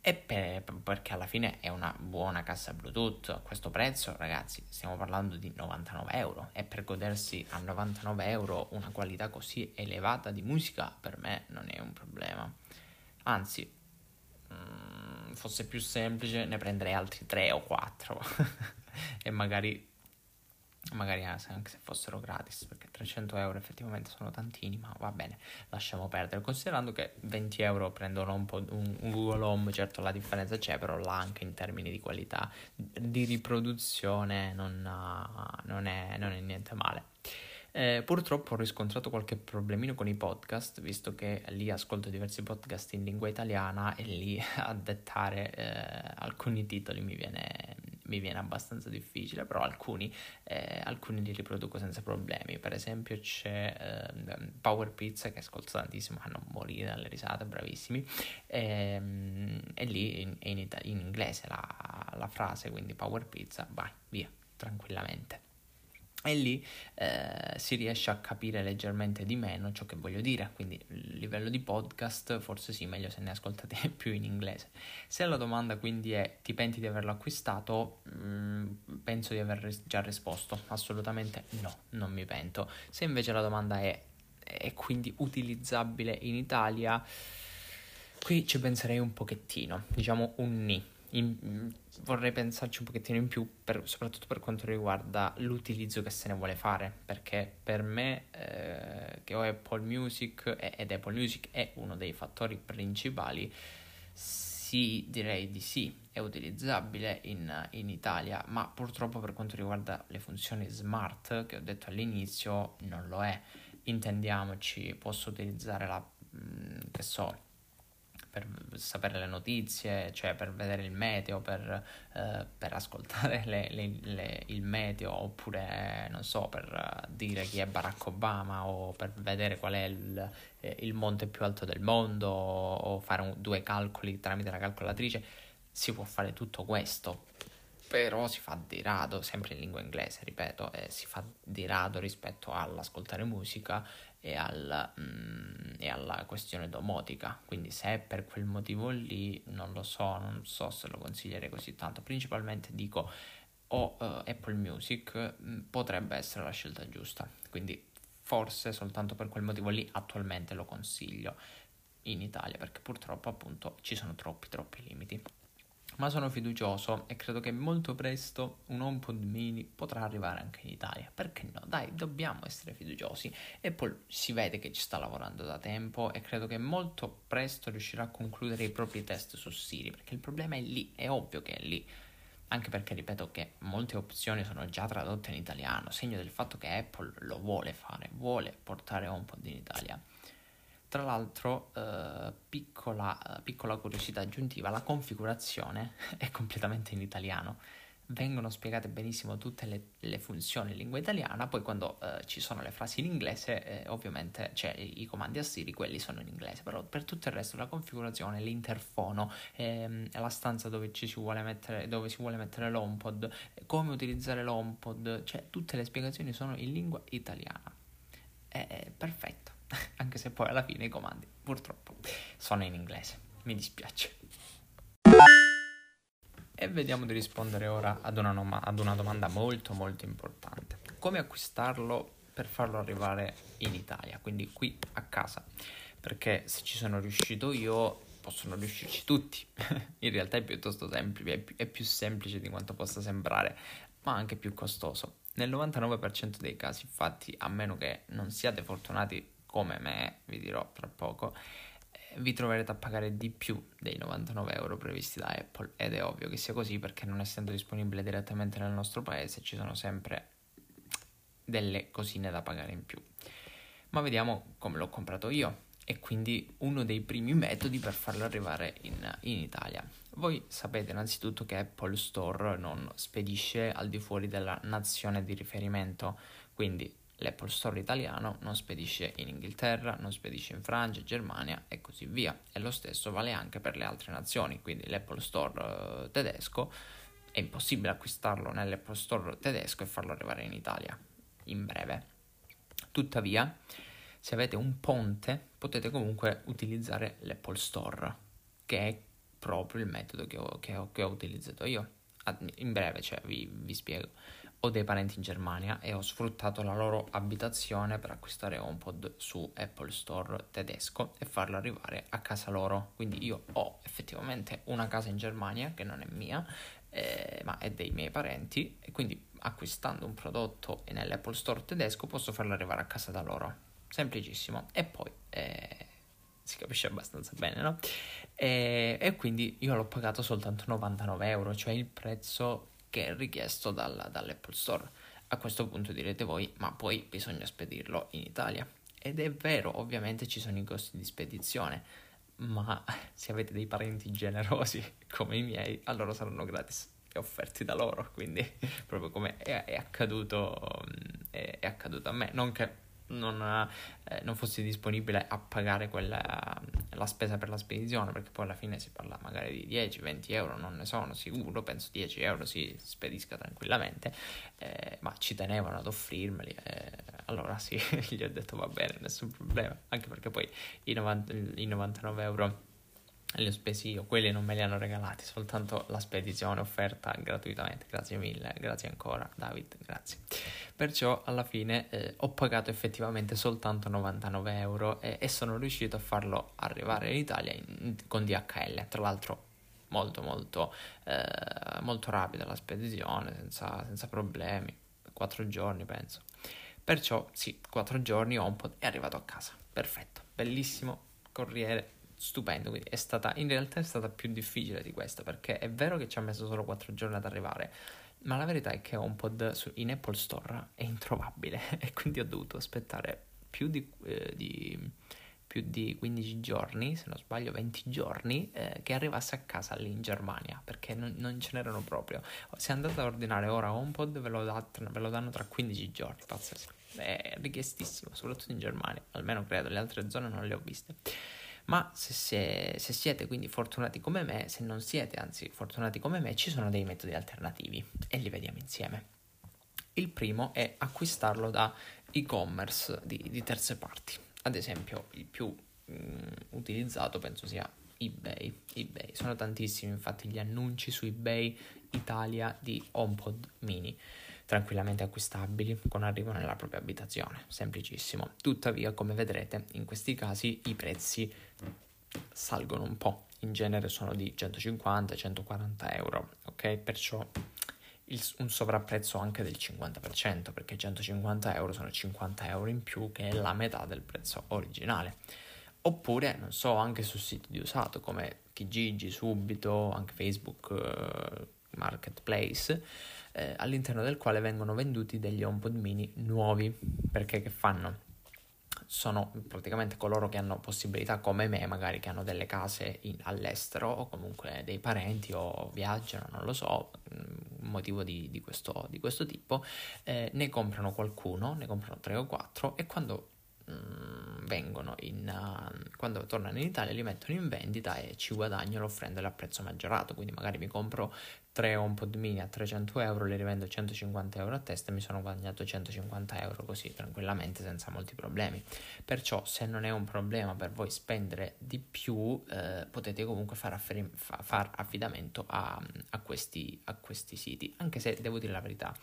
E per, perché alla fine è una buona cassa Bluetooth a questo prezzo, ragazzi, stiamo parlando di 99 euro. E per godersi a 99 euro una qualità così elevata di musica, per me non è un problema. Anzi, fosse più semplice ne prenderei altri 3 o 4 [laughs] e magari magari anche se fossero gratis perché 300 euro effettivamente sono tantini ma va bene lasciamo perdere. Considerando che 20 euro prendono un un, un Google Home certo la differenza c'è però là anche in termini di qualità di riproduzione non, non, è, non è niente male eh, purtroppo ho riscontrato qualche problemino con i podcast, visto che lì ascolto diversi podcast in lingua italiana e lì [laughs] a dettare eh, alcuni titoli mi viene, mi viene, abbastanza difficile, però alcuni, eh, alcuni, li riproduco senza problemi. Per esempio c'è ehm, Power Pizza che ascolto tantissimo, a morire dalle risate, bravissimi, e, ehm, e lì in, in, in inglese la, la frase, quindi Power Pizza, vai, via, tranquillamente e lì eh, si riesce a capire leggermente di meno ciò che voglio dire, quindi il livello di podcast forse sì, meglio se ne ascoltate [laughs] più in inglese. Se la domanda quindi è ti penti di averlo acquistato, mh, mm, penso di aver già risposto, assolutamente no, non mi pento. Se invece la domanda è è quindi utilizzabile in Italia, qui ci penserei un pochettino, diciamo un ni in, vorrei pensarci un pochettino in più, per, soprattutto per quanto riguarda l'utilizzo che se ne vuole fare, perché per me eh, che ho Apple Music ed Apple Music è uno dei fattori principali, sì, direi di sì, è utilizzabile in, in Italia, ma purtroppo per quanto riguarda le funzioni smart che ho detto all'inizio non lo è. Intendiamoci, posso utilizzare la mm, che so, per sapere le notizie, cioè per vedere il meteo, per, eh, per ascoltare le, le, le, il meteo, oppure non so, per dire chi è Barack Obama o per vedere qual è il, eh, il monte più alto del mondo o fare un, due calcoli tramite la calcolatrice, si può fare tutto questo. Però si fa di rado, sempre in lingua inglese, ripeto, eh, si fa di rado rispetto all'ascoltare musica e, al, mm, e, alla questione domotica. Quindi se è per quel motivo lì, non lo so, non so se lo consiglierei così tanto. Principalmente dico o uh, Apple Music mm, potrebbe essere la scelta giusta. Quindi forse soltanto per quel motivo lì attualmente lo consiglio in Italia perché purtroppo appunto ci sono troppi troppi limiti ma sono fiducioso e credo che molto presto un HomePod mini potrà arrivare anche in Italia. Perché no? Dai, dobbiamo essere fiduciosi. Apple si vede che ci sta lavorando da tempo e credo che molto presto riuscirà a concludere i propri test su Siri, perché il problema è lì, è ovvio che è lì. Anche perché ripeto che molte opzioni sono già tradotte in italiano, segno del fatto che Apple lo vuole fare, vuole portare HomePod in Italia. Tra l'altro, eh, piccola, piccola curiosità aggiuntiva, la configurazione [laughs] è completamente in italiano. Vengono spiegate benissimo tutte le, le funzioni in lingua italiana, poi quando eh, ci sono le frasi in inglese, eh, ovviamente cioè, i comandi a Siri, quelli sono in inglese, però per tutto il resto la configurazione, l'interfono, ehm, la stanza dove, si vuole mettere, dove si vuole mettere l'HomePod, come utilizzare l'HomePod, cioè tutte le spiegazioni sono in lingua italiana. È perfetto [laughs] anche se poi alla fine i comandi purtroppo sono in inglese, mi dispiace. E vediamo di rispondere ora ad una, noma- ad una domanda molto molto importante. Come acquistarlo per farlo arrivare in Italia, quindi qui a casa? Perché se ci sono riuscito io, possono riuscirci tutti. [laughs] in realtà è piuttosto semplice, è più, è più semplice di quanto possa sembrare, ma anche più costoso. Nel 99% dei casi, infatti, a meno che non siate fortunati come me, vi dirò tra poco, eh, vi troverete a pagare di più dei 99 euro previsti da Apple ed è ovvio che sia così perché non essendo disponibile direttamente nel nostro paese ci sono sempre delle cosine da pagare in più. Ma vediamo come l'ho comprato io e quindi uno dei primi metodi per farlo arrivare in, in Italia. Voi sapete innanzitutto che Apple Store non spedisce al di fuori della nazione di riferimento, quindi l'Apple Store italiano non spedisce in Inghilterra, non spedisce in Francia, Germania e così via. E lo stesso vale anche per le altre nazioni, quindi l'Apple Store eh, tedesco è impossibile acquistarlo nell'Apple Store tedesco e farlo arrivare in Italia in breve. Tuttavia, se avete un ponte, potete comunque utilizzare l'Apple Store, che è proprio il metodo che ho, che ho, che ho utilizzato io. In breve, cioè, vi, vi spiego ho dei parenti in Germania e ho sfruttato la loro abitazione per acquistare HomePod su Apple Store tedesco e farlo arrivare a casa loro. Quindi io ho effettivamente una casa in Germania che non è mia, eh, ma è dei miei parenti e quindi acquistando un prodotto nell'Apple Store tedesco posso farlo arrivare a casa da loro. Semplicissimo. E poi eh, si capisce abbastanza bene, no? E, e, quindi io l'ho pagato soltanto 99 euro, cioè il prezzo che è richiesto dalla, dall'Apple Store. A questo punto direte voi, ma poi bisogna spedirlo in Italia. Ed è vero, ovviamente ci sono i costi di spedizione, ma [laughs] se avete dei parenti generosi [laughs] come i miei, allora saranno gratis e offerti da loro, quindi [laughs] proprio come è, è, accaduto, è, è accaduto a me. Non che non, eh, non fossi disponibile a pagare quella, la spesa per la spedizione, perché poi alla fine si parla magari di 10-20 euro, non ne sono sicuro, penso 10 euro si spedisca tranquillamente, eh, ma ci tenevano ad offrirmeli, eh, allora sì, [laughs] gli ho detto va bene, nessun problema, anche perché poi i, 90, i 99 euro li ho spesi io, quelli non me li hanno regalati, soltanto la spedizione offerta gratuitamente, grazie mille, grazie ancora David, grazie. Perciò alla fine eh, ho pagato effettivamente soltanto 99 euro e, e, sono riuscito a farlo arrivare in Italia in, con DHL, tra l'altro molto molto eh, molto rapida la spedizione, senza, senza problemi, 4 giorni penso. Perciò sì, 4 giorni ho un po' è arrivato a casa, perfetto, bellissimo, corriere stupendo. Quindi è stata, in realtà è stata più difficile di questa perché è vero che ci ha messo solo 4 giorni ad arrivare, ma la verità è che HomePod in Apple Store è introvabile [laughs] e quindi ho dovuto aspettare più di, eh, di più di 15 giorni, se non sbaglio 20 giorni, eh, che arrivasse a casa lì in Germania, perché non, non, ce n'erano proprio. Se andate a ordinare ora HomePod ve lo, dat- ve lo danno tra 15 giorni, pazzesco. È richiestissimo, soprattutto in Germania, almeno credo, le altre zone non le ho viste. Ma se, se, se, siete quindi fortunati come me, se non siete anzi fortunati come me, ci sono dei metodi alternativi e li vediamo insieme. Il primo è acquistarlo da e-commerce di, di terze parti. Ad esempio, il più mh, mm, utilizzato penso sia eBay. eBay. Sono tantissimi infatti gli annunci su eBay Italia di HomePod mini tranquillamente acquistabili con arrivo nella propria abitazione, semplicissimo. Tuttavia, come vedrete, in questi casi i prezzi salgono un po', in genere sono di 150-140 euro, ok? Perciò il, un sovrapprezzo anche del 50%, perché 150 euro sono 50 euro in più, che è la metà del prezzo originale. Oppure, non so, anche su siti di usato come Kijiji, Subito, anche Facebook uh, Marketplace, eh, all'interno del quale vengono venduti degli HomePod mini nuovi. Perché che fanno? sono praticamente coloro che hanno possibilità come me, magari che hanno delle case in, all'estero o comunque dei parenti o viaggiano, non lo so, un motivo di, di, questo, di questo, tipo, eh, ne comprano qualcuno, ne comprano tre o quattro e quando mm, vengono in uh, quando tornano in Italia li mettono in vendita e ci guadagnano offrendole a prezzo maggiorato quindi magari mi compro 3 HomePod mini a 300 euro, li rivendo 150 euro a testa e mi sono guadagnato 150 euro così tranquillamente senza molti problemi. Perciò se non è un problema per voi spendere di più eh, potete comunque far, afferi- fa- far affidamento a, a, questi, a questi siti, anche se devo dire la verità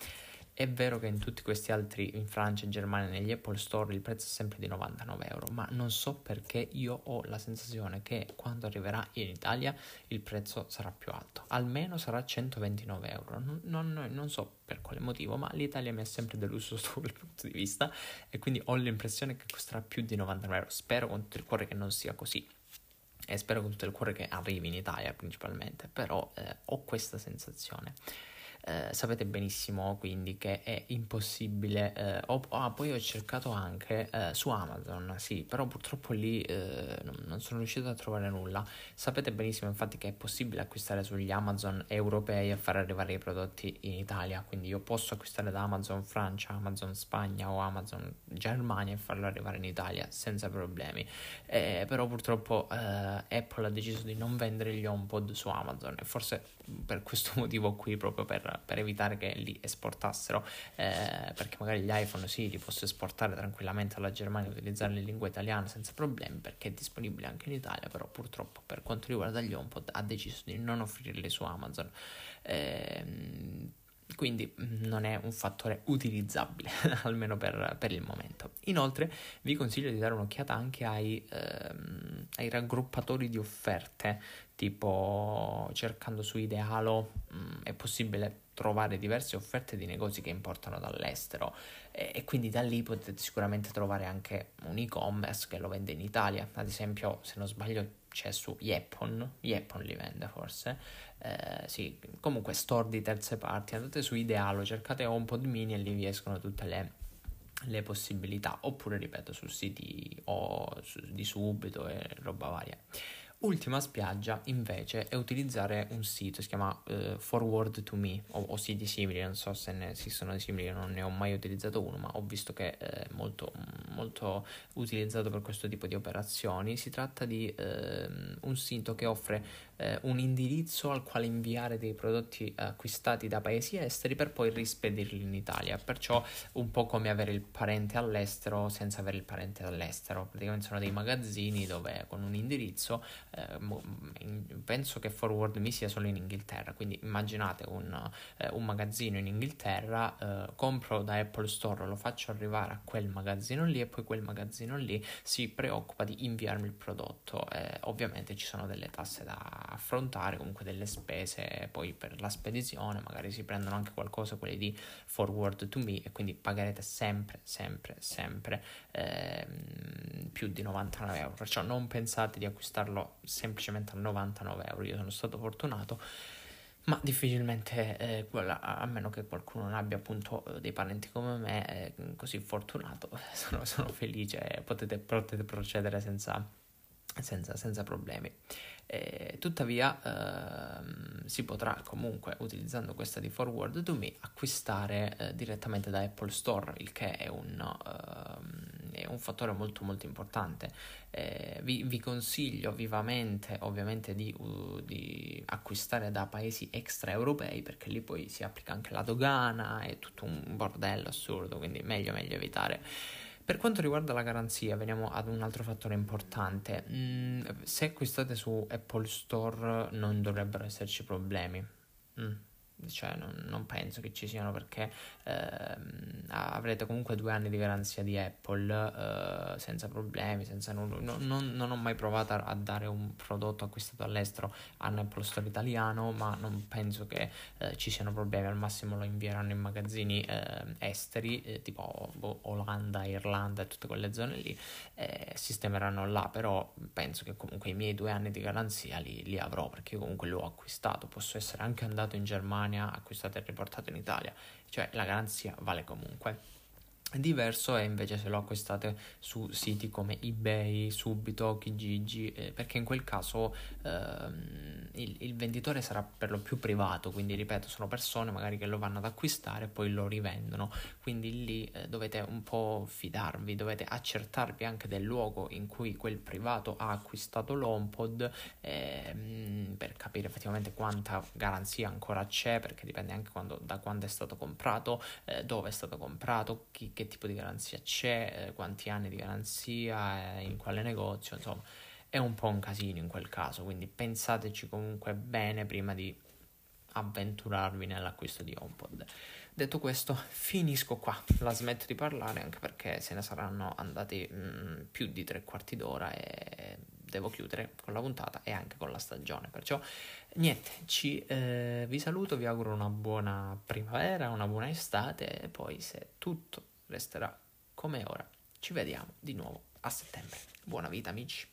è vero che in tutti questi altri, in Francia, in Germania, negli Apple Store il prezzo è sempre di 99 euro, ma non so perché io ho la sensazione che quando arriverà in Italia il prezzo sarà più alto, almeno sarà 129 euro, non, non, non so per quale motivo, ma l'Italia mi ha sempre deluso [laughs] sotto quel punto di vista e quindi ho l'impressione che costerà più di 99 euro, spero con tutto il cuore che non sia così e spero con tutto il cuore che arrivi in Italia principalmente, però eh, ho questa sensazione. Eh, sapete benissimo quindi che è impossibile. Eh, ho, ah, poi ho cercato anche eh, su Amazon, sì, però purtroppo lì eh, non sono riuscito a trovare nulla. Sapete benissimo infatti che è possibile acquistare sugli Amazon europei e far arrivare i prodotti in Italia, quindi io posso acquistare da Amazon Francia, Amazon Spagna o Amazon Germania e farlo arrivare in Italia senza problemi. Eh, però purtroppo eh, Apple ha deciso di non vendere gli HomePod su Amazon e forse per questo motivo qui proprio per per, evitare che li esportassero, eh, perché magari gli iPhone sì, li posso esportare tranquillamente alla Germania e utilizzarli in lingua italiana senza problemi, perché è disponibile anche in Italia, però purtroppo per quanto riguarda gli HomePod ha deciso di non offrirli su Amazon. Eh, quindi mm, non è un fattore utilizzabile, [laughs] almeno per, per, il momento. Inoltre vi consiglio di dare un'occhiata anche ai, ehm, ai raggruppatori di offerte, tipo cercando su Idealo mh, mm, è possibile trovare diverse offerte di negozi che importano dall'estero. E, e, quindi da lì potete sicuramente trovare anche un e-commerce che lo vende in Italia, ad esempio se non sbaglio c'è su Yepon, Yepon li vende forse, eh, sì, comunque store di terze parti, andate su Idealo, cercate HomePod mini e lì vi escono tutte le, le possibilità, oppure ripeto su siti o su, di subito e roba varia. Ultima spiaggia invece è utilizzare un sito, si chiama uh, Forward to Me o, o, siti simili, non so se ne esistono di simili, non ne ho mai utilizzato uno, ma ho visto che è molto, molto utilizzato per questo tipo di operazioni. Si tratta di uh, un sito che offre eh, un indirizzo al quale inviare dei prodotti acquistati da paesi esteri per poi rispedirli in Italia. Perciò un po' come avere il parente all'estero senza avere il parente all'estero. Praticamente sono dei magazzini dove con un indirizzo, eh, penso che Forward Mi sia solo in Inghilterra, quindi immaginate un, eh, un magazzino in Inghilterra, eh, compro da Apple Store, lo faccio arrivare a quel magazzino lì e poi quel magazzino lì si preoccupa di inviarmi il prodotto. Eh, ovviamente ci sono delle tasse da affrontare comunque delle spese poi per la spedizione, magari si prendono anche qualcosa quelli di forward to me e quindi pagherete sempre, sempre, sempre ehm, più di 99 euro. Perciò non pensate di acquistarlo semplicemente a 99 euro. Io sono stato fortunato ma difficilmente, eh, quella, a meno che qualcuno non abbia appunto eh, dei parenti come me, eh, così fortunato, [laughs] sono, sono felice, potete, potete procedere senza, senza, senza problemi. Eh, tuttavia ehm, si potrà comunque utilizzando questa di Forward to Me acquistare eh, direttamente da Apple Store, il che è un, uh, è un fattore molto molto importante. Eh, vi, vi, consiglio vivamente ovviamente di, uh, di, acquistare da paesi extraeuropei perché lì poi si applica anche la dogana, è tutto un bordello assurdo, quindi meglio meglio evitare. Per quanto riguarda la garanzia, veniamo ad un altro fattore importante. Mm, se acquistate su Apple Store non dovrebbero esserci problemi. Mm cioè non, non, penso che ci siano perché ehm, avrete comunque due anni di garanzia di Apple eh, senza problemi, senza nulla. No, non, non, ho mai provato a, dare un prodotto acquistato all'estero a un Apple Store italiano, ma non penso che eh, ci siano problemi. Al massimo lo invieranno in magazzini eh, esteri, tipo boh, Olanda, Irlanda e tutte quelle zone lì, sistemeranno là. Però penso che comunque i miei due anni di garanzia li, li avrò perché comunque l'ho acquistato. Posso essere anche andato in Germania, acquistato e riportato in Italia, cioè la garanzia vale comunque. Diverso è invece se lo acquistate su siti come eBay, Subito, Kijiji, eh, perché in quel caso ehm, il, il, venditore sarà per lo più privato, quindi ripeto, sono persone magari che lo vanno ad acquistare e poi lo rivendono, quindi lì eh, dovete un po' fidarvi, dovete accertarvi anche del luogo in cui quel privato ha acquistato l'HomePod ehm, per capire effettivamente quanta garanzia ancora c'è, perché dipende anche quando, da quando è stato comprato, eh, dove è stato comprato, chi che tipo di garanzia c'è, eh, quanti anni di garanzia, eh, in quale negozio, insomma è un po' un casino in quel caso, quindi pensateci comunque bene prima di avventurarvi nell'acquisto di HomePod. Detto questo, finisco qua, la smetto di parlare anche perché se ne saranno andati mh, mm, più di tre quarti d'ora e devo chiudere con la puntata e anche con la stagione. Perciò niente, ci, eh, vi saluto, vi auguro una buona primavera, una buona estate e poi se tutto resterà come ora. Ci vediamo di nuovo a settembre. Buona vita amici.